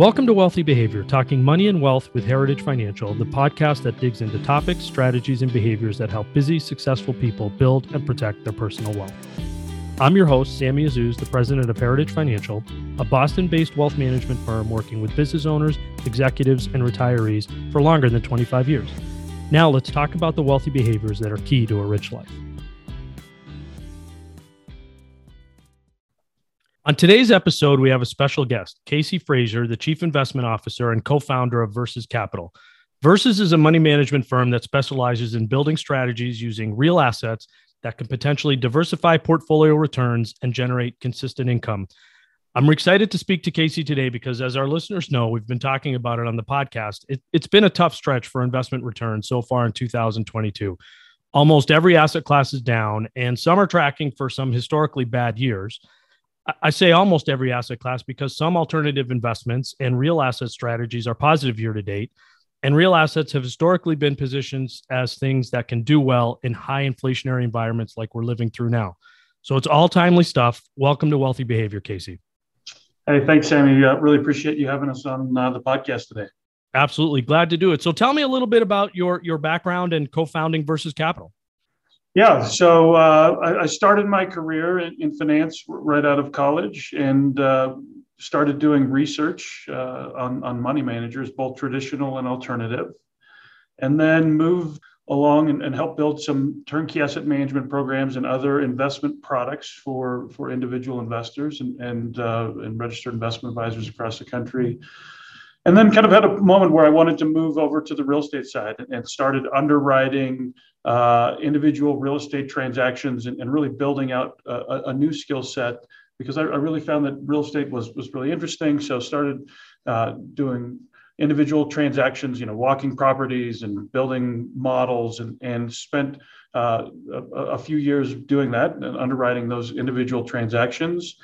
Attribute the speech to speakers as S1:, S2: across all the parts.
S1: Welcome to Wealthy Behavior, talking money and wealth with Heritage Financial, the podcast that digs into topics, strategies, and behaviors that help busy, successful people build and protect their personal wealth. I'm your host, Sammy Azzouz, the president of Heritage Financial, a Boston based wealth management firm working with business owners, executives, and retirees for longer than 25 years. Now, let's talk about the wealthy behaviors that are key to a rich life. On today's episode, we have a special guest, Casey Frazier, the Chief Investment Officer and co founder of Versus Capital. Versus is a money management firm that specializes in building strategies using real assets that can potentially diversify portfolio returns and generate consistent income. I'm excited to speak to Casey today because, as our listeners know, we've been talking about it on the podcast. It, has been a tough stretch for investment returns so far in 2022. Almost every asset class is down, and some are tracking for some historically bad years. I say almost every asset class because some alternative investments and real asset strategies are positive year to date. And real assets have historically been positioned as things that can do well in high inflationary environments like we're living through now. So it's all timely stuff. Welcome to Wealthy Behavior, Casey.
S2: Hey, thanks, Sammy. Uh, really appreciate you having us on uh, the podcast today.
S1: Absolutely glad to do it. So tell me a little bit about your your background and co-founding Versus Capital.
S2: Yeah, so uh, I, I, started my career in, in, finance right out of college and uh, started doing research uh, on, on money managers, both traditional and alternative, and then moved along and, and helped build some turnkey asset management programs and other investment products for, for individual investors and, and, uh, and registered investment advisors across the country and then kind of had a moment where I wanted to move over to the real estate side and started underwriting uh, individual real estate transactions and, and really building out a, a new skill set because I, I, really found that real estate was was really interesting. So started uh, doing individual transactions, you know, walking properties and building models, and and spent uh, a, a, few years doing that and underwriting those individual transactions.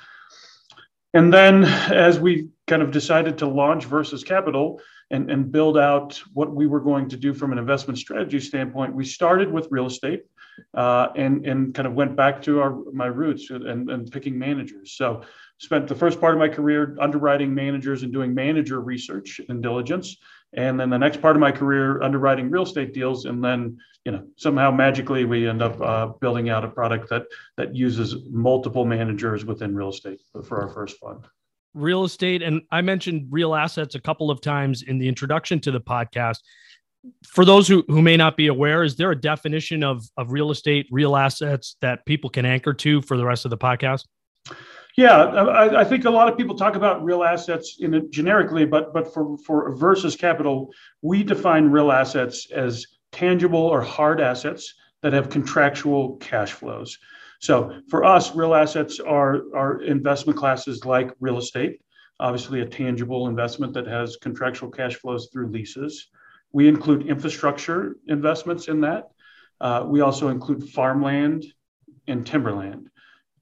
S2: And then as we kind of decided to launch Versus Capital, and, and build out what we were going to do from an investment strategy standpoint, we started with real estate uh, and, and kind of went back to our, my roots and, and picking managers. So spent the first part of my career underwriting managers and doing manager research and diligence. And then the next part of my career underwriting real estate deals. And then, you know, somehow magically we end up uh, building out a product that that uses multiple managers within real estate for our first fund
S1: real estate and i mentioned real assets a couple of times in the introduction to the podcast. For those who, who may not be aware is there a definition of, of real estate real assets that people can anchor to for the rest of the podcast?
S2: Yeah I, I think a lot of people talk about real assets in generically but but for for versus capital we define real assets as tangible or hard assets that have contractual cash flows so for us, real assets are, are investment classes like real estate, obviously a tangible investment that has contractual cash flows through leases. We include infrastructure investments in that. Uh, we also include farmland and timberland.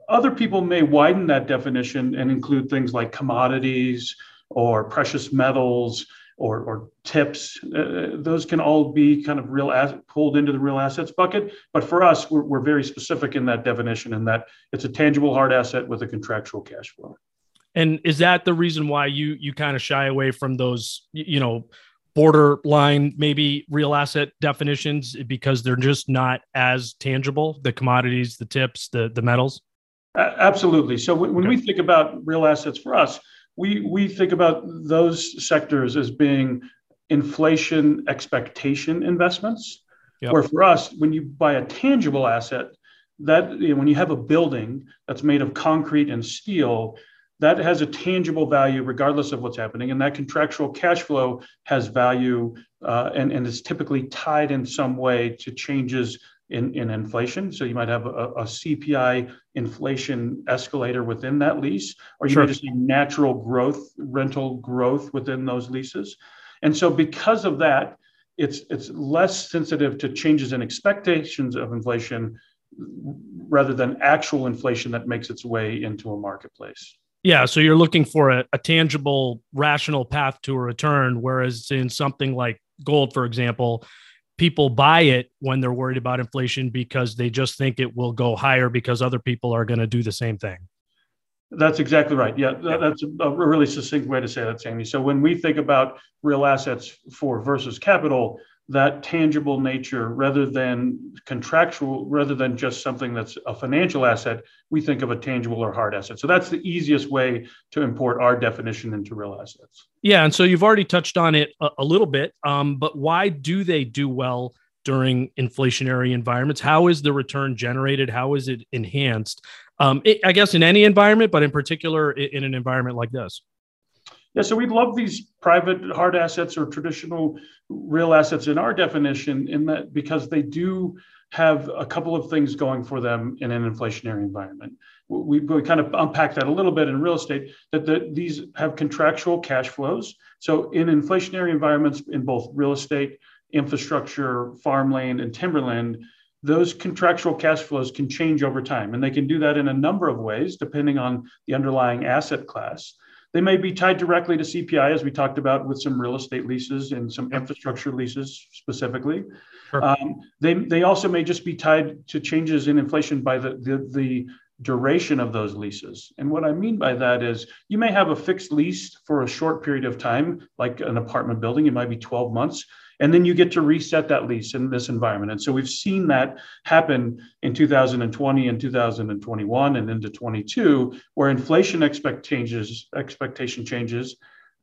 S2: Other people may widen that definition and include things like commodities or precious metals or, or tips. Uh, those can all be kind of real as, pulled into the real assets bucket. But for us, we're, we're very specific in that definition in that it's a tangible hard asset with a contractual cash flow.
S1: And is that the reason why you you kind of shy away from those, you know, borderline maybe real asset definitions because they're just not as tangible, the commodities, the tips, the the metals?
S2: Absolutely. So when, when okay. we think about real assets for us, we we think about those sectors as being inflation expectation investments. Yep. Where for us, when you buy a tangible asset, that you know, when you have a building that's made of concrete and steel, that has a tangible value regardless of what's happening, and that contractual cash flow has value uh, and, and is typically tied in some way to changes in, in inflation. So you might have a, a, CPI inflation escalator within that lease, or you sure. may just see natural growth, rental growth within those leases. And so because of that, it's it's less sensitive to changes in expectations of inflation rather than actual inflation that makes its way into a marketplace.
S1: Yeah, so you're looking for a, a tangible, rational path to a return, whereas in something like gold, for example, people buy it when they're worried about inflation because they just think it will go higher because other people are going to do the same thing.
S2: That's exactly right. Yeah, that's a really succinct way to say that, Sammy. So when we think about real assets for versus capital, that tangible nature rather than contractual, rather than just something that's a financial asset, we think of a tangible or hard asset. So that's the easiest way to import our definition into real assets.
S1: Yeah. And so you've already touched on it a, a little bit, um, but why do they do well during inflationary environments? How is the return generated? How is it enhanced? Um, it, I guess in any environment, but in particular in, in an environment like this.
S2: Yeah, so we love these private hard assets or traditional real assets in our definition, in that because they do have a couple of things going for them in an inflationary environment. We, we kind of unpack that a little bit in real estate that the, these have contractual cash flows. So in inflationary environments in both real estate, infrastructure, farmland, and timberland, those contractual cash flows can change over time. And they can do that in a number of ways, depending on the underlying asset class. They may be tied directly to CPI, as we talked about with some real estate leases and some infrastructure leases specifically. Sure. Um, they, they also may just be tied to changes in inflation by the, the, the duration of those leases. And what I mean by that is you may have a fixed lease for a short period of time, like an apartment building, it might be 12 months and then you get to reset that lease in this environment. And so we've seen that happen in 2020 and 2021 and into 22, where inflation expect changes, expectation changes.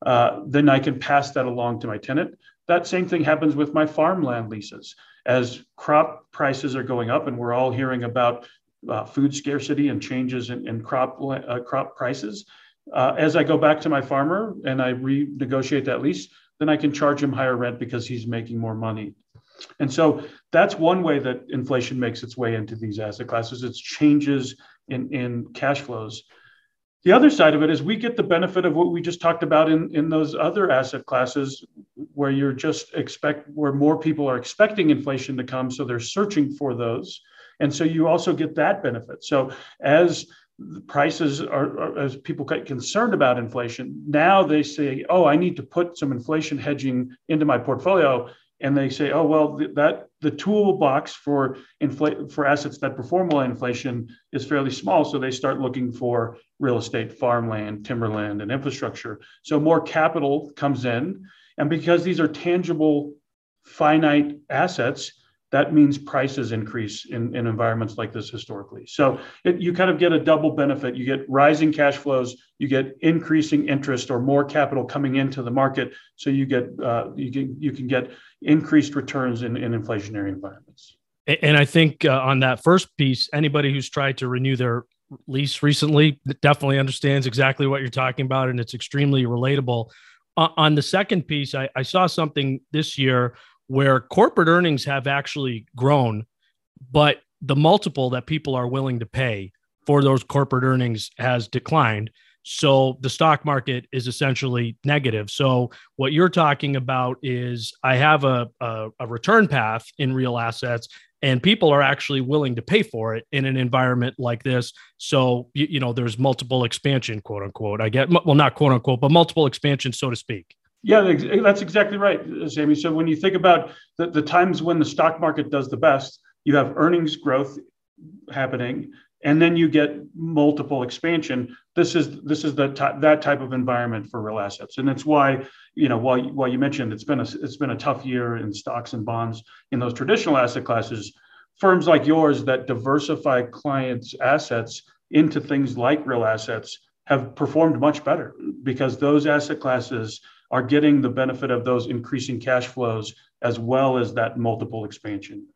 S2: Uh, then I can pass that along to my tenant. That same thing happens with my farmland leases. As crop prices are going up, and we're all hearing about uh, food scarcity and changes in, in crop uh, crop prices. Uh, as I go back to my farmer and I renegotiate that lease, then I can charge him higher rent because he's making more money. And so that's one way that inflation makes its way into these asset classes. It's changes in, in cash flows. The other side of it is we get the benefit of what we just talked about in, in those other asset classes where you're just expect where more people are expecting inflation to come. So they're searching for those. And so you also get that benefit. So as prices are, are, as people get concerned about inflation now they say oh i need to put some inflation hedging into my portfolio. And they say oh well th- that the toolbox for inflate for assets that perform well in inflation is fairly small. So they start looking for real estate farmland timberland and infrastructure. So more capital comes in. And because these are tangible finite assets that means prices increase in, in environments like this historically. So it, you kind of get a double benefit. You get rising cash flows, you get increasing interest or more capital coming into the market. So you get uh, you can you can get increased returns in, in inflationary environments.
S1: And I think uh, on that first piece, anybody who's tried to renew their lease recently definitely understands exactly what you're talking about, and it's extremely relatable. Uh, on the second piece, I, I saw something this year where corporate earnings have actually grown, but the multiple that people are willing to pay for those corporate earnings has declined. So the stock market is essentially negative. So what you're talking about is I have a, a, a, return path in real assets and people are actually willing to pay for it in an environment like this. So, you, you know, there's multiple expansion, quote unquote. I get, well, not quote unquote, but multiple expansion, so to speak.
S2: Yeah, that's exactly right, Sammy. So when you think about the, the times when the stock market does the best, you have earnings growth happening, and then you get multiple expansion. This is this is the t- that type of environment for real assets, and it's why you know while while you mentioned it's been a it's been a tough year in stocks and bonds in those traditional asset classes. Firms like yours that diversify clients' assets into things like real assets have performed much better because those asset classes are getting the benefit of those increasing cash flows as well as that multiple expansion.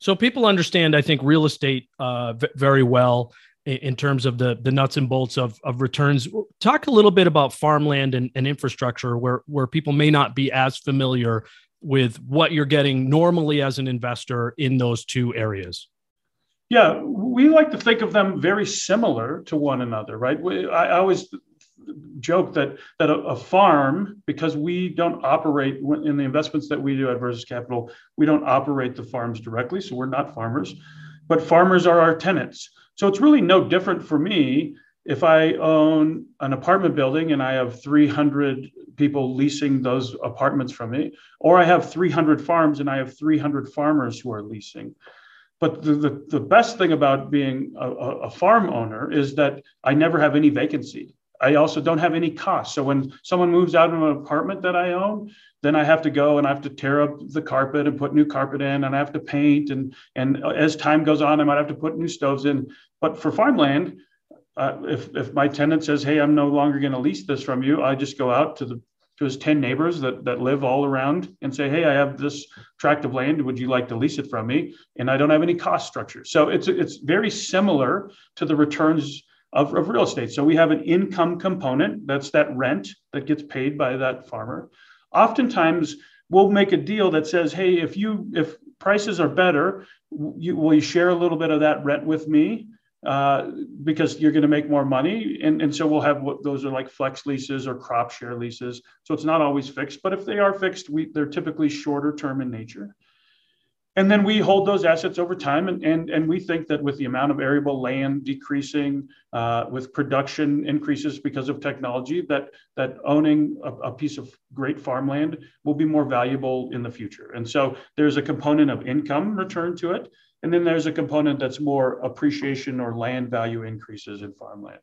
S1: So people understand, I think, real estate uh, v- very well in terms of the the nuts and bolts of, of returns. Talk a little bit about farmland and, and infrastructure, where where people may not be as familiar with what you're getting normally as an investor in those two areas.
S2: Yeah, we like to think of them very similar to one another, right? We, I always joke that that a, a, farm, because we don't operate in the investments that we do at Versus Capital, we don't operate the farms directly, so we're not farmers, but farmers are our tenants. So it's really no different for me if I own an apartment building and I have 300 people leasing those apartments from me, or I have 300 farms and I have 300 farmers who are leasing But the, the, the best thing about being a, a farm owner is that I never have any vacancy. I also don't have any costs. So when someone moves out of an apartment that I own, then I have to go and I have to tear up the carpet and put new carpet in, and I have to paint. And and as time goes on, I might have to put new stoves in. But for farmland, uh, if if my tenant says, "Hey, I'm no longer going to lease this from you," I just go out to the to his 10 neighbors that, that live all around and say, Hey, I have this tract of land. Would you like to lease it from me? And I don't have any cost structure. So it's, it's very similar to the returns of, of real estate. So we have an income component that's that rent that gets paid by that farmer. Oftentimes, we'll make a deal that says, Hey, if you, if prices are better, you, will you share a little bit of that rent with me? uh, because you're going to make more money. And, and so we'll have what those are like flex leases or crop share leases. So it's not always fixed, but if they are fixed, we, they're typically shorter term in nature. And then we hold those assets over time. And, and, and we think that with the amount of arable land decreasing, uh, with production increases because of technology, that, that owning a, a piece of great farmland will be more valuable in the future. And so there's a component of income return to it. And then there's a component that's more appreciation or land value increases in farmland.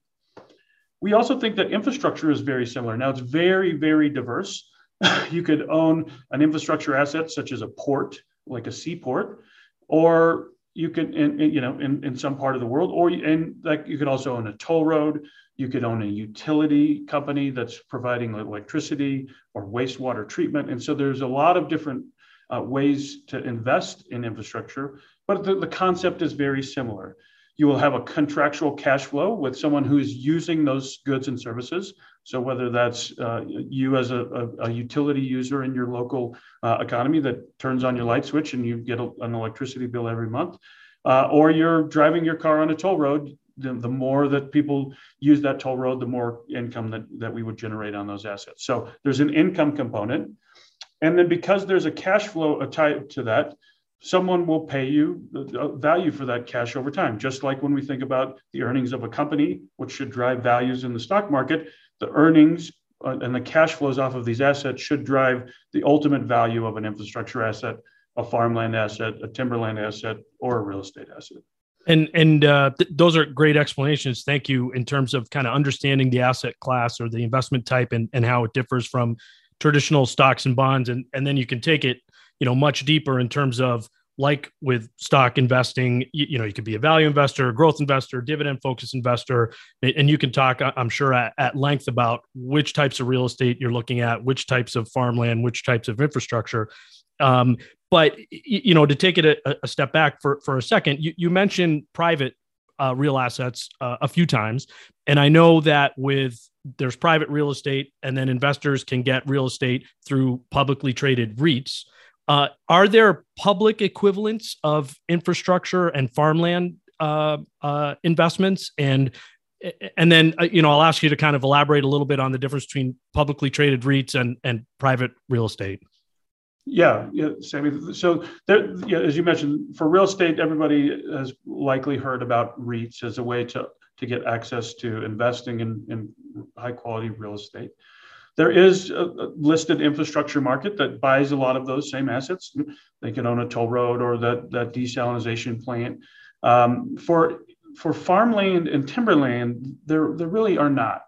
S2: We also think that infrastructure is very similar. Now it's very, very diverse. you could own an infrastructure asset such as a port, like a seaport, or you could, in, in, you know, in, in some part of the world, or and like you could also own a toll road. You could own a utility company that's providing electricity or wastewater treatment. And so there's a lot of different uh, ways to invest in infrastructure but the, the concept is very similar. You will have a contractual cash flow with someone who's using those goods and services. So whether that's uh, you as a, a, a, utility user in your local uh, economy that turns on your light switch and you get a, an electricity bill every month, uh, or you're driving your car on a toll road, the, the, more that people use that toll road, the more income that, that we would generate on those assets. So there's an income component. And then because there's a cash flow tied to that, someone will pay you the value for that cash over time. Just like when we think about the earnings of a company, which should drive values in the stock market, the earnings uh, and the cash flows off of these assets should drive the ultimate value of an infrastructure asset, a farmland asset, a timberland asset, or a real estate asset.
S1: And and uh, th- those are great explanations. Thank you in terms of kind of understanding the asset class or the investment type and, and how it differs from traditional stocks and bonds. And and then you can take it you know much deeper in terms of like with stock investing you, you, know you could be a value investor growth investor dividend focused investor and you can talk i'm sure at, at, length about which types of real estate you're looking at which types of farmland which types of infrastructure. Um, but you know to take it a, a, step back for, for a second you, you mentioned private uh, real assets uh, a few times. And i know that with there's private real estate and then investors can get real estate through publicly traded reits uh, are there public equivalents of infrastructure and farmland uh, uh, investments? And and then uh, you know I'll ask you to kind of elaborate a little bit on the difference between publicly traded REITs and and private real estate.
S2: Yeah, yeah, Sammy. So there, yeah, as you mentioned, for real estate, everybody has likely heard about REITs as a way to to get access to investing in, in high quality real estate. There is a listed infrastructure market that buys a lot of those same assets. They can own a toll road or that, that desalination plant. Um, for, for farmland and timberland, there, there really are not.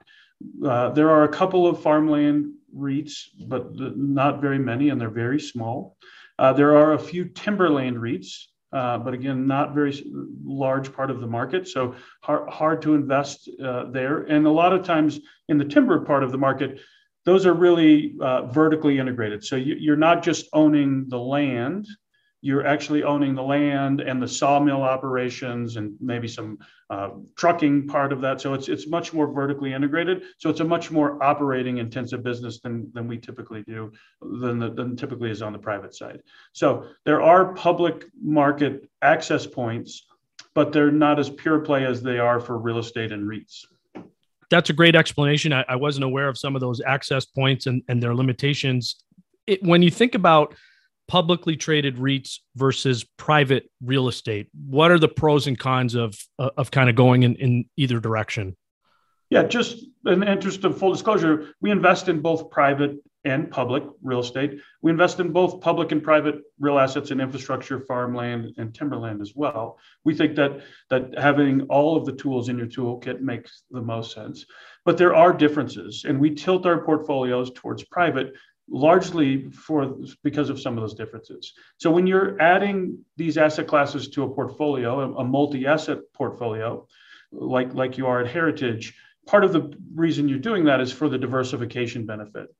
S2: Uh, there are a couple of farmland REITs, but not very many, and they're very small. Uh, there are a few timberland REITs, uh, but again, not very large part of the market. So hard, hard to invest uh, there. And a lot of times in the timber part of the market, those are really uh, vertically integrated. So you, are not just owning the land, you're actually owning the land and the sawmill operations and maybe some uh, trucking part of that. So it's it's much more vertically integrated. So it's a much more operating intensive business than than we typically do than the, than typically is on the private side. So there are public market access points, but they're not as pure play as they are for real estate and REITs
S1: that's a great explanation. I, I, wasn't aware of some of those access points and, and their limitations. It, when you think about publicly traded REITs versus private real estate, what are the pros and cons of uh, of kind of going in, in either direction?
S2: Yeah, just in interest of full disclosure, we invest in both private and public real estate. We invest in both public and private real assets and infrastructure, farmland, and timberland as well. We think that that having all of the tools in your toolkit makes the most sense. But there are differences, and we tilt our portfolios towards private largely for because of some of those differences. So when you're adding these asset classes to a portfolio, a, multi-asset portfolio, like like you are at Heritage, part of the reason you're doing that is for the diversification benefit.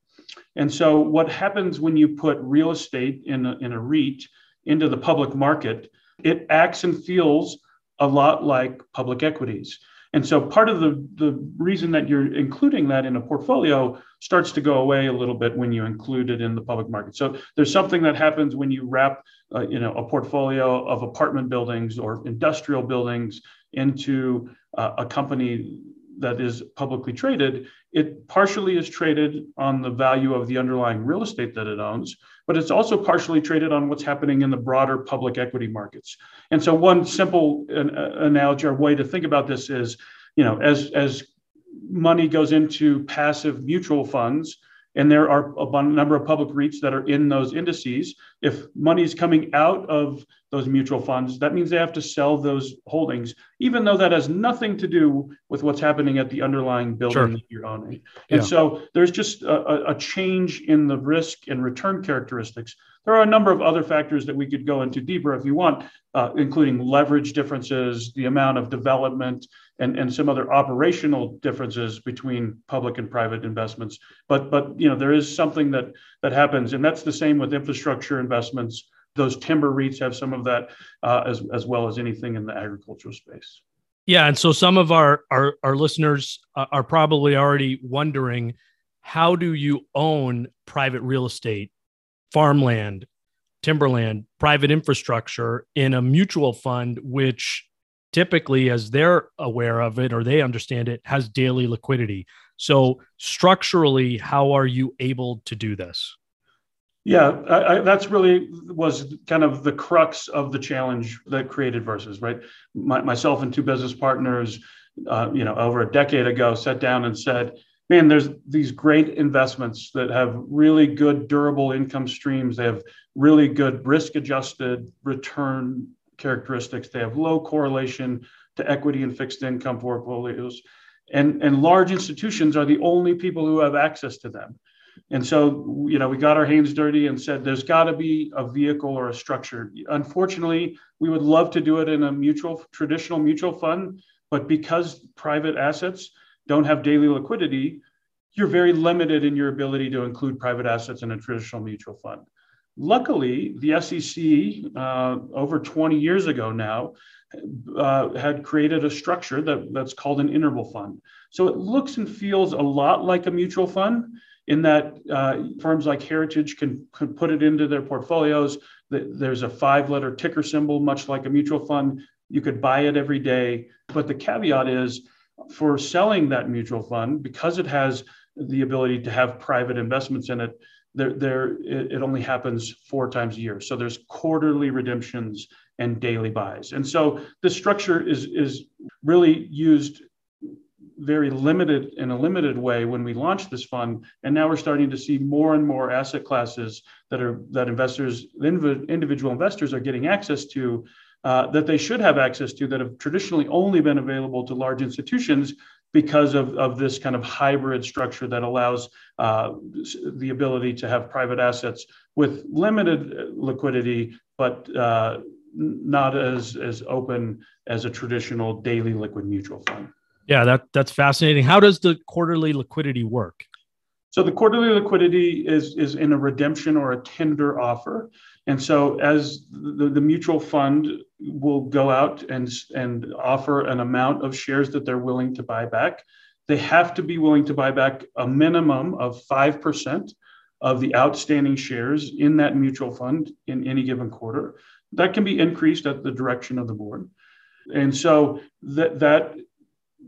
S2: And so, what happens when you put real estate in a, in a REIT into the public market, it acts and feels a lot like public equities. And so, part of the, the reason that you're including that in a portfolio starts to go away a little bit when you include it in the public market. So, there's something that happens when you wrap uh, you know, a portfolio of apartment buildings or industrial buildings into uh, a company that is publicly traded, it partially is traded on the value of the underlying real estate that it owns, but it's also partially traded on what's happening in the broader public equity markets. And so, one simple analogy or way to think about this is, you know, as as money goes into passive mutual funds, and there are a number of public REITs that are in those indices. If money is coming out of those mutual funds, that means they have to sell those holdings, even though that has nothing to do with what's happening at the underlying building sure. that you're owning. And yeah. so there's just a, a, change in the risk and return characteristics. There are a number of other factors that we could go into deeper if you want, uh, including leverage differences, the amount of development, and, and some other operational differences between public and private investments. But but you know there is something that that happens, and that's the same with infrastructure investments. Those timber REITs have some of that uh, as as well as anything in the agricultural space.
S1: Yeah, and so some of our our, our listeners are probably already wondering how do you own private real estate, farmland, timberland, private infrastructure in a mutual fund, which typically, as they're aware of it or they understand it, has daily liquidity. So, structurally, how are you able to do this?
S2: Yeah, I, I, that's really was kind of the crux of the challenge that created Versus, right? My, myself and two business partners, uh, you know, over a decade ago, sat down and said, "Man, there's these great investments that have really good durable income streams. They have really good risk-adjusted return characteristics. They have low correlation to equity and fixed income portfolios. And, and large institutions are the only people who have access to them. And so, you know, we got our hands dirty and said there's got to be a vehicle or a structure. Unfortunately, we would love to do it in a mutual, traditional mutual fund, but because private assets don't have daily liquidity, you're very limited in your ability to include private assets in a traditional mutual fund. Luckily, the SEC, uh, over 20 years ago now, uh, had created a structure that, that's called an interval fund. So it looks and feels a lot like a mutual fund in that uh, firms like Heritage can, can put it into their portfolios. There's a five letter ticker symbol, much like a mutual fund. You could buy it every day. But the caveat is for selling that mutual fund, because it has the ability to have private investments in it, there, there it, only happens four times a year. So there's quarterly redemptions and daily buys. And so this structure is is really used very limited in a limited way when we launched this fund and now we're starting to see more and more asset classes that are that investors individual investors are getting access to uh, that they should have access to that have traditionally only been available to large institutions because of, of this kind of hybrid structure that allows uh, the ability to have private assets with limited liquidity, but uh, not as, as open as a traditional daily liquid mutual fund.
S1: Yeah, that, that's fascinating. How does the quarterly liquidity work?
S2: So the quarterly liquidity is, is in a redemption or a tender offer. And so as the, the mutual fund will go out and, and offer an amount of shares that they're willing to buy back, they have to be willing to buy back a minimum of 5% of the outstanding shares in that mutual fund in any given quarter. That can be increased at the direction of the board. And so that, that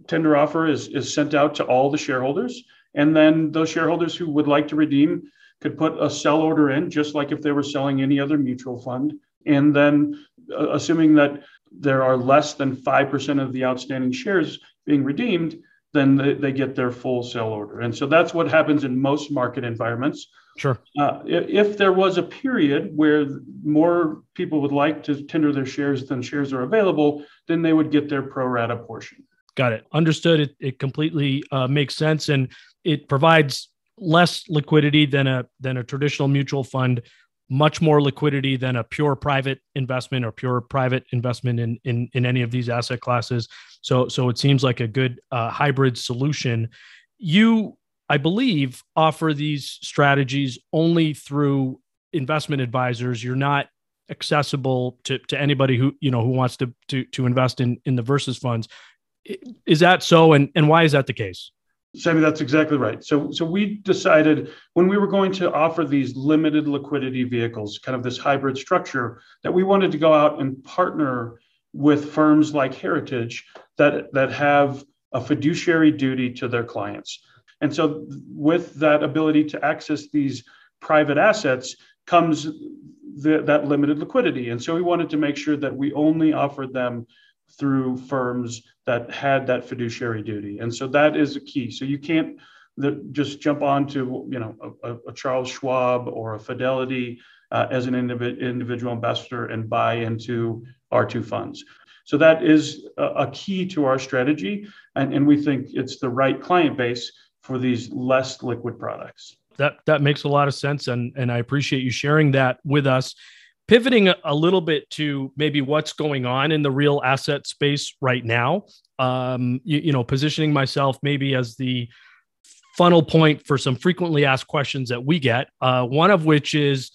S2: tender offer is, is sent out to all the shareholders. And then those shareholders who would like to redeem could put a sell order in, just like if they were selling any other mutual fund. And then, uh, assuming that there are less than 5% of the outstanding shares being redeemed, then they, they, get their full sell order. And so that's what happens in most market environments.
S1: Sure.
S2: Uh, if there was a period where more people would like to tender their shares than shares are available, then they would get their pro rata portion.
S1: Got it. Understood. It, it completely uh, makes sense, and it provides less liquidity than a than a traditional mutual fund much more liquidity than a pure private investment or pure private investment in in, in any of these asset classes. So so it seems like a good uh, hybrid solution. You, I believe, offer these strategies only through investment advisors. You're not accessible to, to anybody who you know who wants to to to invest in in the versus funds. Is that so? And and why is that the case?
S2: Sammy, that's exactly right. So, so we decided when we were going to offer these limited liquidity vehicles, kind of this hybrid structure, that we wanted to go out and partner with firms like Heritage that that have a fiduciary duty to their clients. And so, with that ability to access these private assets comes the, that limited liquidity. And so, we wanted to make sure that we only offered them through firms that had that fiduciary duty. And so that is a key. So you can't just jump onto you know a, a Charles Schwab or a Fidelity uh, as an individ- individual investor and buy into our two funds. So that is a, a key to our strategy, and, and we think it's the right client base for these less liquid products.
S1: That that makes a lot of sense, and and I appreciate you sharing that with us pivoting a, little bit to maybe what's going on in the real asset space right now. Um, you, you, know positioning myself maybe as the funnel point for some frequently asked questions that we get uh, one of which is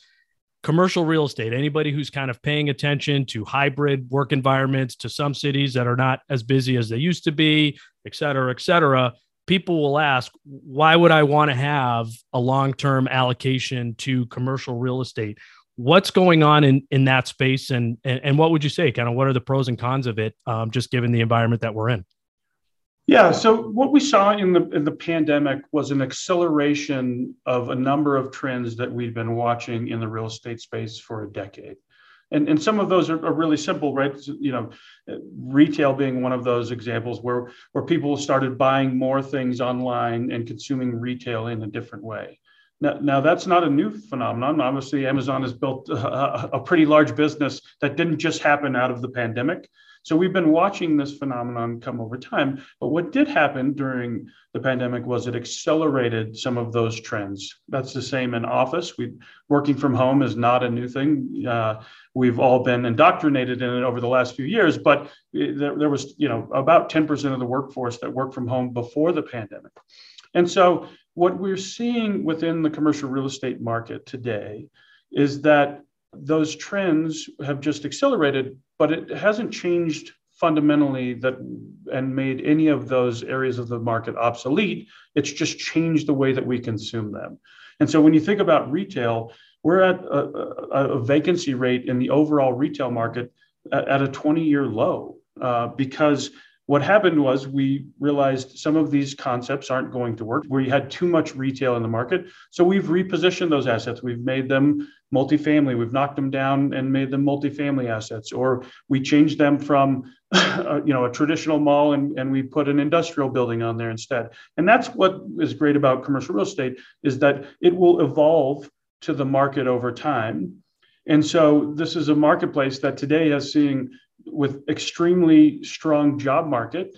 S1: commercial real estate. Anybody who's kind of paying attention to hybrid work environments to some cities that are not as busy as they used to be et cetera et cetera people will ask why would i want to have a long-term allocation to commercial real estate what's going on in in that space and and, and what would you say? Kind of what are the pros and cons of it um, just given the environment that we're in?
S2: Yeah so what we saw in the in the pandemic was an acceleration of a number of trends that we've been watching in the real estate space for a decade. And, and some of those are, are really simple right? You know retail being one of those examples where where people started buying more things online and consuming retail in a different way now, now, that's not a new phenomenon. Obviously, Amazon has built a, a, pretty large business that didn't just happen out of the pandemic. So we've been watching this phenomenon come over time. But what did happen during the pandemic was it accelerated some of those trends. That's the same in office. We working from home is not a new thing. Uh, we've all been indoctrinated in it over the last few years. But there, there was, you know, about 10% of the workforce that worked from home before the pandemic. And so what we're seeing within the commercial real estate market today is that those trends have just accelerated, but it hasn't changed fundamentally that and made any of those areas of the market obsolete. It's just changed the way that we consume them. And so when you think about retail, we're at a, a, a vacancy rate in the overall retail market at, at a 20 year low uh, because what happened was we realized some of these concepts aren't going to work. We had too much retail in the market. So we've repositioned those assets. We've made them multifamily. We've knocked them down and made them multifamily assets. Or we changed them from uh, you know, a traditional mall and, and we put an industrial building on there instead. And that's what is great about commercial real estate is that it will evolve to the market over time. And so this is a marketplace that today is seeing with extremely strong job market,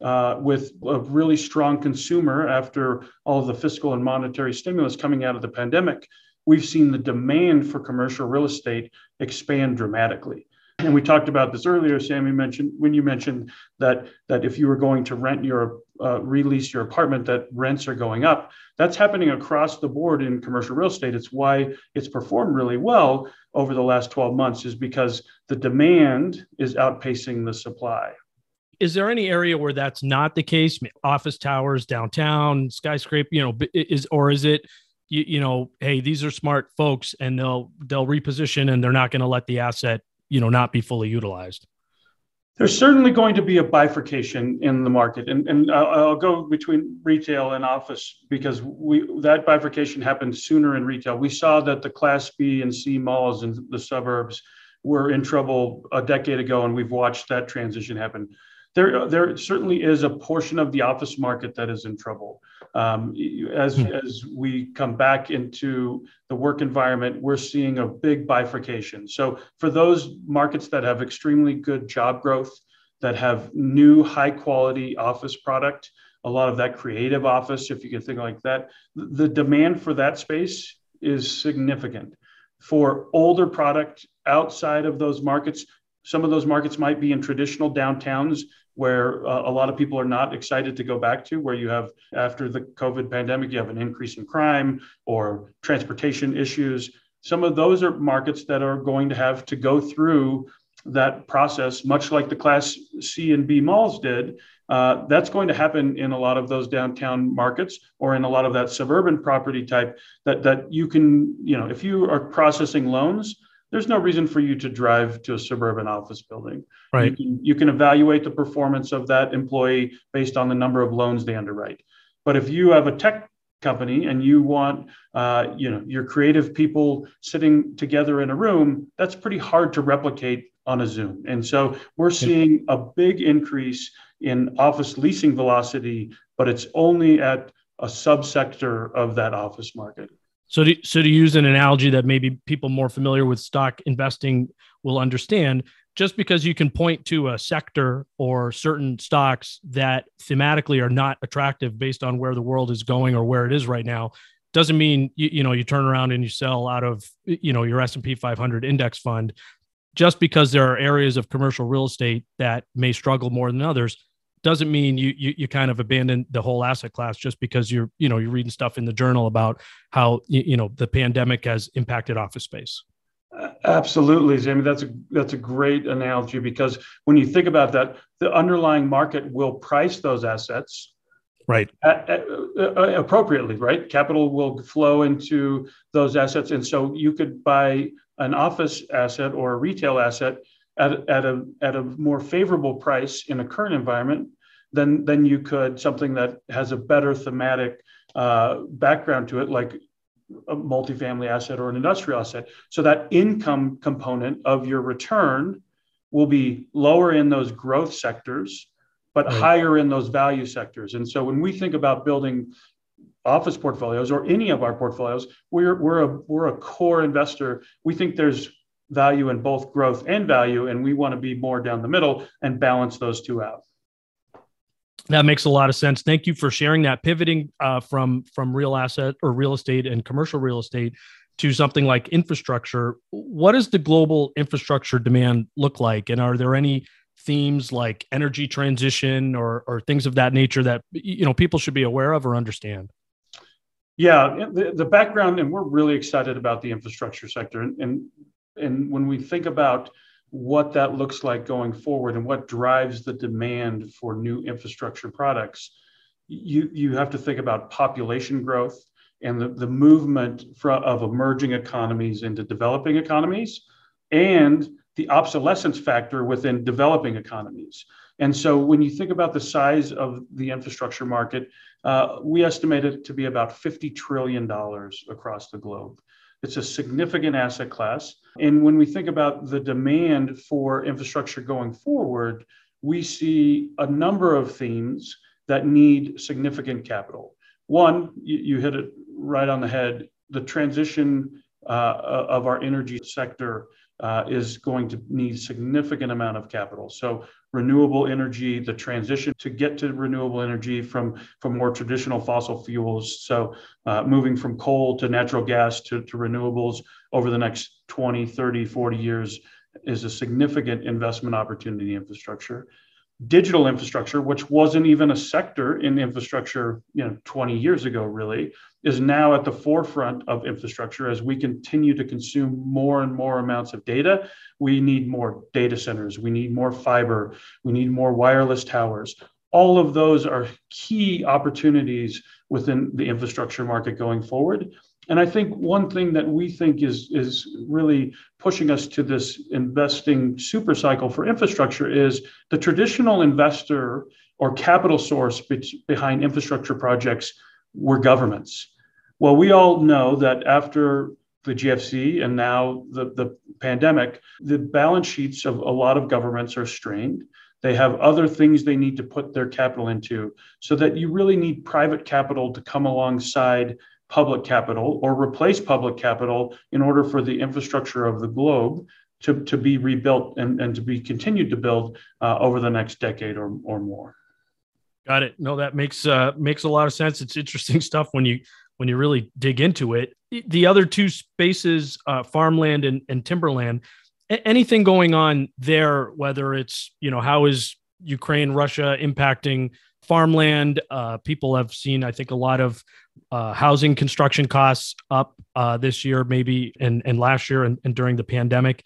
S2: uh, with a really strong consumer after all of the fiscal and monetary stimulus coming out of the pandemic, we've seen the demand for commercial real estate expand dramatically. And we talked about this earlier, Sammy mentioned when you mentioned that that if you were going to rent your uh, release your apartment, that rents are going up. That's happening across the board in commercial real estate. It's why it's performed really well over the last 12 months, is because the demand is outpacing the supply.
S1: Is there any area where that's not the case? Office towers downtown, skyscraper, you know, is or is it? You, you know, hey, these are smart folks, and they'll they'll reposition, and they're not going to let the asset you know not be fully utilized?
S2: There's certainly going to be a bifurcation in the market. And, and I'll, go between retail and office because we that bifurcation happened sooner in retail. We saw that the class b and c malls in the suburbs were in trouble a decade ago and we've watched that transition happen. There, there certainly is a portion of the office market that is in trouble Um, as, hmm. as we come back into the work environment, we're seeing a big bifurcation. So, for those markets that have extremely good job growth, that have new high quality office product, a lot of that creative office, if you can think like that, the demand for that space is significant. For older product outside of those markets, some of those markets might be in traditional downtowns where uh, a lot of people are not excited to go back to, where you have, after the COVID pandemic, you have an increase in crime or transportation issues. Some of those are markets that are going to have to go through that process, much like the Class C and B malls did. Uh, that's going to happen in a lot of those downtown markets or in a lot of that suburban property type that, that you can, you know, if you are processing loans, there's no reason for you to drive to a suburban office building.
S1: Right.
S2: You can, you can evaluate the performance of that employee based on the number of loans they underwrite. But if you have a tech company and you want uh, you know your creative people sitting together in a room that's pretty hard to replicate on a zoom and so we're seeing a big increase in office leasing velocity but it's only at a subsector of that office market
S1: so to, so to use an analogy that maybe people more familiar with stock investing will understand, just because you can point to a sector or certain stocks that thematically are not attractive based on where the world is going or where it is right now, doesn't mean you, you know you turn around and you sell out of you know your S&P 500 index fund. Just because there are areas of commercial real estate that may struggle more than others doesn't mean you, you you kind of abandon the whole asset class just because you're you know you're reading stuff in the journal about how you know the pandemic has impacted office space.
S2: Absolutely jamie. That's a that's a great analogy because when you think about that the underlying market will price those assets
S1: right.
S2: at, at, uh, appropriately right? Capital will flow into those assets. And so you could buy an office asset or a retail asset at, at, a, at a more favorable price in a current environment than, than you could something that has a better thematic uh, background to it, like a multifamily asset or an industrial asset. So that income component of your return will be lower in those growth sectors, but right. higher in those value sectors. And so when we think about building office portfolios or any of our portfolios, we're, we're, a, we're a core investor. We think there's value in both growth and value, and we want to be more down the middle and balance those two out.
S1: That makes a lot of sense. Thank you for sharing that. Pivoting uh, from from real asset or real estate and commercial real estate to something like infrastructure, what does the global infrastructure demand look like? And are there any themes like energy transition or or things of that nature that you know people should be aware of or understand?
S2: Yeah, the, the background, and we're really excited about the infrastructure sector. And, and and when we think about what that looks like going forward and what drives the demand for new infrastructure products, you, you have to think about population growth and the, the movement of emerging economies into developing economies and the obsolescence factor within developing economies. And so when you think about the size of the infrastructure market, uh, we estimate it to be about $50 trillion across the globe. It's a significant asset class. And when we think about the demand for infrastructure going forward, we see a number of themes that need significant capital. One, you, you hit it right on the head. The transition uh, of our energy sector uh, is going to need significant amount of capital. So renewable energy, the transition to get to renewable energy from, from more traditional fossil fuels. So uh, moving from coal to natural gas to, to renewables over the next 20, 30, 40 years is a significant investment opportunity in infrastructure digital infrastructure, which wasn't even a sector in infrastructure, you know, 20 years ago, really, is now at the forefront of infrastructure as we continue to consume more and more amounts of data. We need more data centers, we need more fiber, we need more wireless towers. All of those are key opportunities within the infrastructure market going forward. And I think one thing that we think is, is really pushing us to this investing super cycle for infrastructure is the traditional investor or capital source be- behind infrastructure projects were governments. Well, we all know that after the GFC and now the, the pandemic, the balance sheets of a lot of governments are strained. They have other things they need to put their capital into, so that you really need private capital to come alongside public capital or replace public capital in order for the infrastructure of the globe to, to be rebuilt and, and to be continued to build uh, over the next decade or, or more.
S1: Got it. No, that makes uh, makes a lot of sense. It's interesting stuff when you when you really dig into it. The other two spaces, uh, farmland and, and timberland, anything going on there, whether it's, you know, how is Ukraine, Russia impacting farmland? Uh, people have seen, I think, a lot of uh, housing construction costs up uh, this year, maybe, and, and last year and, and during the pandemic.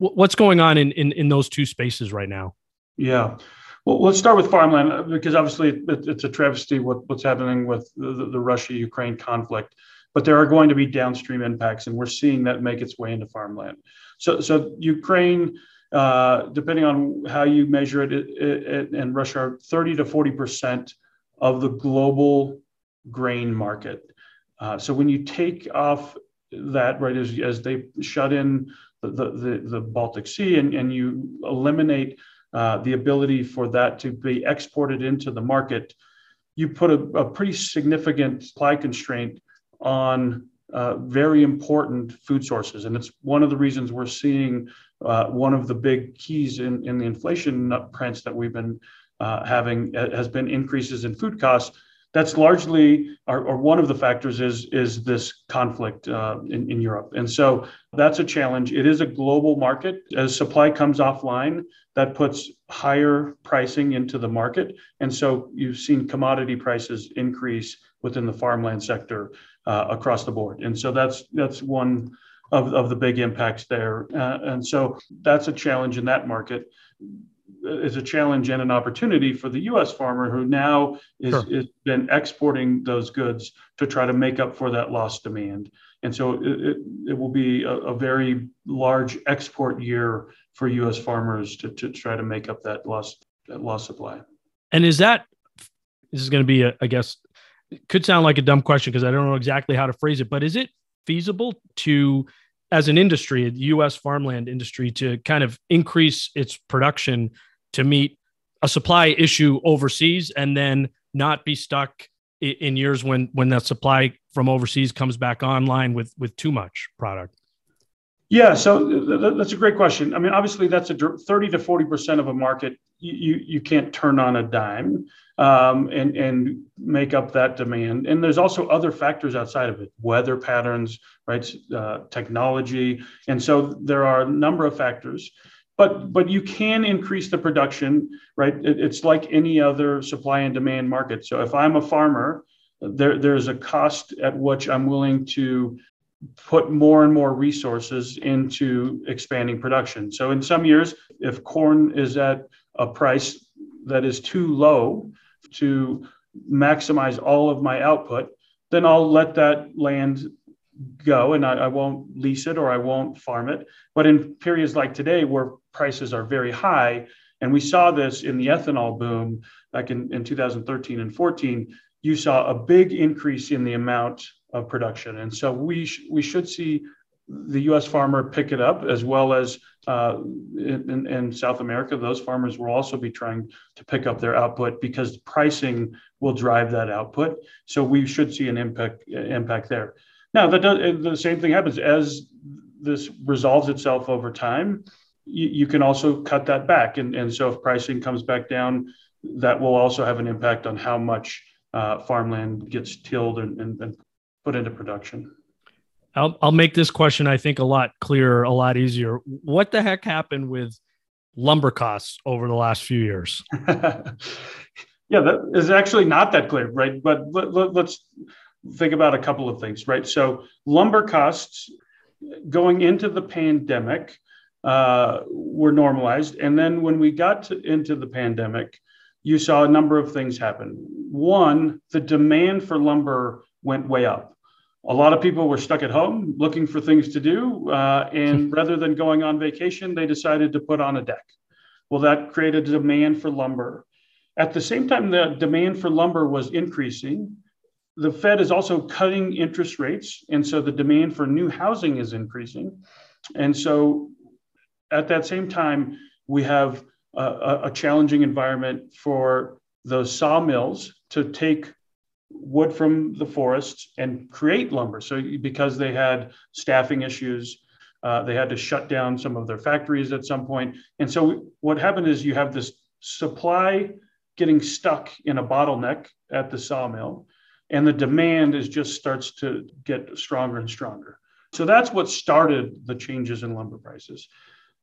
S1: W- what's going on in, in, in those two spaces right now?
S2: Yeah. Well, let's start with farmland uh, because obviously it, it's a travesty what, what's happening with the, the Russia Ukraine conflict but there are going to be downstream impacts, and we're seeing that make its way into farmland. So, so Ukraine, uh, depending on how you measure it, it, it, and Russia are 30 to 40 percent of the global grain market. Uh, so when you take off that, right, as, as they shut in the, the, the Baltic Sea and, and you eliminate uh, the ability for that to be exported into the market, you put a, a pretty significant supply constraint on uh, very important food sources. And it's one of the reasons we're seeing uh, one of the big keys in, in the inflation prints that we've been uh, having uh, has been increases in food costs. That's largely, or, or one of the factors is, is this conflict uh, in, in Europe. And so that's a challenge. It is a global market. As supply comes offline, that puts higher pricing into the market. And so you've seen commodity prices increase within the farmland sector uh, across the board. And so that's that's one of, of the big impacts there. Uh, and so that's a challenge in that market. Is a challenge and an opportunity for the U.S. farmer who now is, sure. is been exporting those goods to try to make up for that lost demand. And so it, it, it will be a, a, very large export year for U.S. farmers to, to try to make up that lost that lost supply.
S1: And is that this is going to be, a, I guess, it could sound like a dumb question because I don't know exactly how to phrase it, but is it feasible to, as an industry, the U.S. farmland industry, to kind of increase its production to meet a supply issue overseas and then not be stuck in years when when that supply from overseas comes back online with with too much product?
S2: Yeah, so that's a great question. I mean, obviously, that's a 30 to 40 percent of a market. You you can't turn on a dime um, and and make up that demand. And there's also other factors outside of it, weather patterns, right, uh, technology, and so there are a number of factors. But but you can increase the production, right? It, it's like any other supply and demand market. So if I'm a farmer, there there's a cost at which I'm willing to put more and more resources into expanding production. So in some years, if corn is at a price that is too low to maximize all of my output, then I'll let that land go and I, I, won't lease it or I won't farm it. But in periods like today where prices are very high, and we saw this in the ethanol boom back in, in 2013 and 14, you saw a big increase in the amount of production. And so we, sh- we should see the U.S. farmer pick it up, as well as uh, in, in, South America, those farmers will also be trying to pick up their output because pricing will drive that output. So we should see an impact impact there. Now, that does, the same thing happens as this resolves itself over time. You, you can also cut that back, and, and so if pricing comes back down, that will also have an impact on how much uh, farmland gets tilled and, and, and put into production.
S1: I'll I'll make this question I think a lot clearer, a lot easier. What the heck happened with lumber costs over the last few years?
S2: yeah, that is actually not that clear, right? But let, let, let's think about a couple of things, right? So lumber costs going into the pandemic uh, were normalized, and then when we got to, into the pandemic, you saw a number of things happen. One, the demand for lumber went way up a lot of people were stuck at home looking for things to do. Uh, and rather than going on vacation, they decided to put on a deck. Well, that created a demand for lumber. At the same time, the demand for lumber was increasing. the Fed is also cutting interest rates. And so the demand for new housing is increasing. And so at that same time, we have a, a challenging environment for those sawmills to take wood from the forests and create lumber. So because they had staffing issues, uh, they had to shut down some of their factories at some point. And so what happened is you have this supply getting stuck in a bottleneck at the sawmill, and the demand is just starts to get stronger and stronger. So that's what started the changes in lumber prices.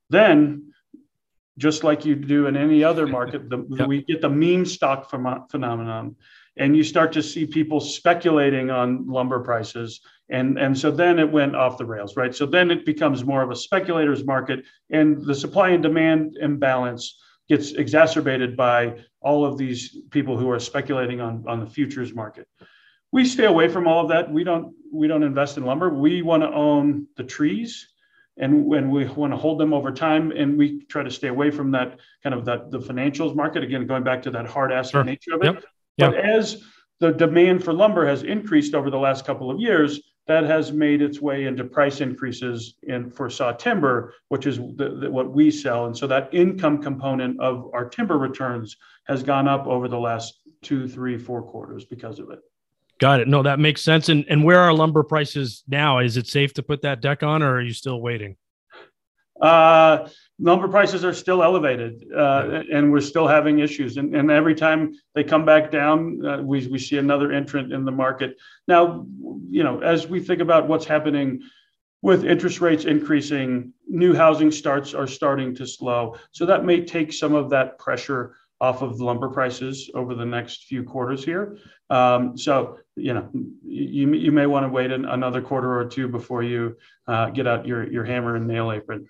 S2: Then, just like you do in any other market, the, yep. we get the meme stock phenomenon, and you start to see people speculating on lumber prices. And, and so then it went off the rails, right? So then it becomes more of a speculator's market, and the supply and demand imbalance gets exacerbated by all of these people who are speculating on, on the futures market. We stay away from all of that. We don't we don't invest in lumber. We want to own the trees and when we want to hold them over time and we try to stay away from that kind of that the financials market again going back to that hard asset sure. nature of it yep. But as the demand for lumber has increased over the last couple of years that has made its way into price increases in for saw timber, which is the, the, what we sell. And so that income component of our timber returns has gone up over the last two, three, four quarters because of it.
S1: Got it. No, that makes sense. And and where are lumber prices now? Is it safe to put that deck on, or are you still waiting?
S2: Uh, lumber prices are still elevated, uh, and we're still having issues. And, and every time they come back down, uh, we we see another entrant in the market. Now, you know, as we think about what's happening with interest rates increasing, new housing starts are starting to slow. So that may take some of that pressure off of lumber prices over the next few quarters here. Um, so, you know, you, you may want to wait an, another quarter or two before you uh, get out your, your hammer and nail apron.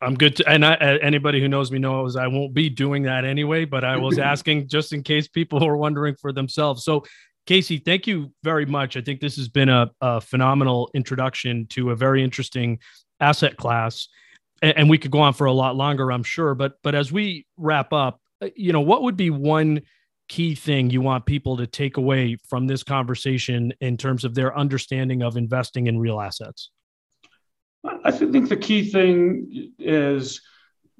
S1: I'm good to, and I, anybody who knows me knows I won't be doing that anyway, but I was asking just in case people are wondering for themselves. So, Casey, thank you very much. I think this has been a, a phenomenal introduction to a very interesting asset class. And, and we could go on for a lot longer, I'm sure. But but as we wrap up, uh, you know, what would be one key thing you want people to take away from this conversation in terms of their understanding of investing in real assets?
S2: I think the key thing is,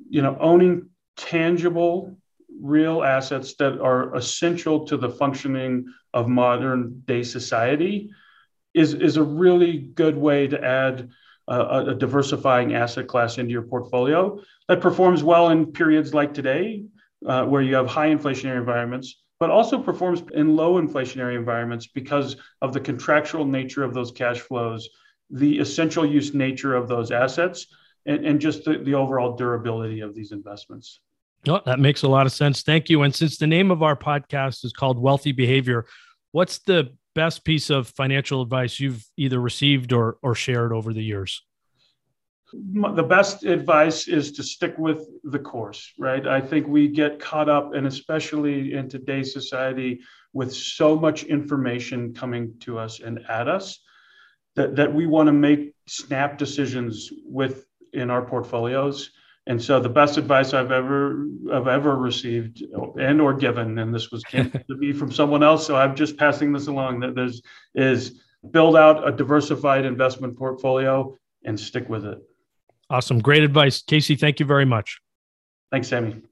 S2: you know, owning tangible real assets that are essential to the functioning of modern day society is, is a really good way to add a, a diversifying asset class into your portfolio that performs well in periods like today uh, where you have high inflationary environments, but also performs in low inflationary environments because of the contractual nature of those cash flows, the essential use nature of those assets, and, and just the, the overall durability of these investments.
S1: Oh, that makes a lot of sense. Thank you. And since the name of our podcast is called Wealthy Behavior, what's the best piece of financial advice you've either received or, or shared over the years?
S2: the best advice is to stick with the course, right? I think we get caught up, and especially in today's society, with so much information coming to us and at us, that, that we want to make snap decisions with in our portfolios. And so the best advice I've ever I've ever received and or given, and this was to be from someone else, so I'm just passing this along. That there's is build out a diversified investment portfolio and stick with it.
S1: Awesome. Great advice. Casey, thank you very much.
S2: Thanks, Sammy.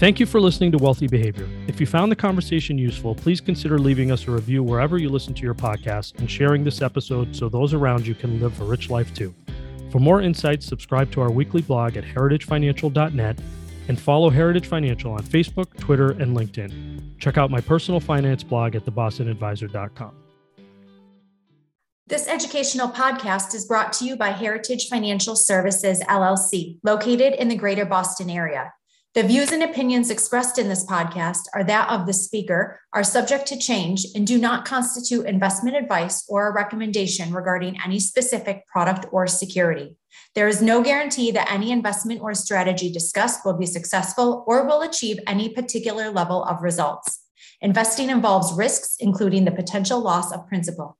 S1: Thank you for listening to Wealthy Behavior. If you found the conversation useful, please consider leaving us a review wherever you listen to your podcast and sharing this episode so those around you can live a rich life too. For more insights, subscribe to our weekly blog at heritagefinancial.net and follow Heritage Financial on Facebook, Twitter, and LinkedIn. Check out my personal finance blog at thebostonadvisor.com.
S3: This educational podcast is brought to you by Heritage Financial Services, LLC, located in the greater Boston area. The views and opinions expressed in this podcast are that of the speaker, are subject to change, and do not constitute investment advice or a recommendation regarding any specific product or security. There is no guarantee that any investment or strategy discussed will be successful or will achieve any particular level of results. Investing involves risks, including the potential loss of principal.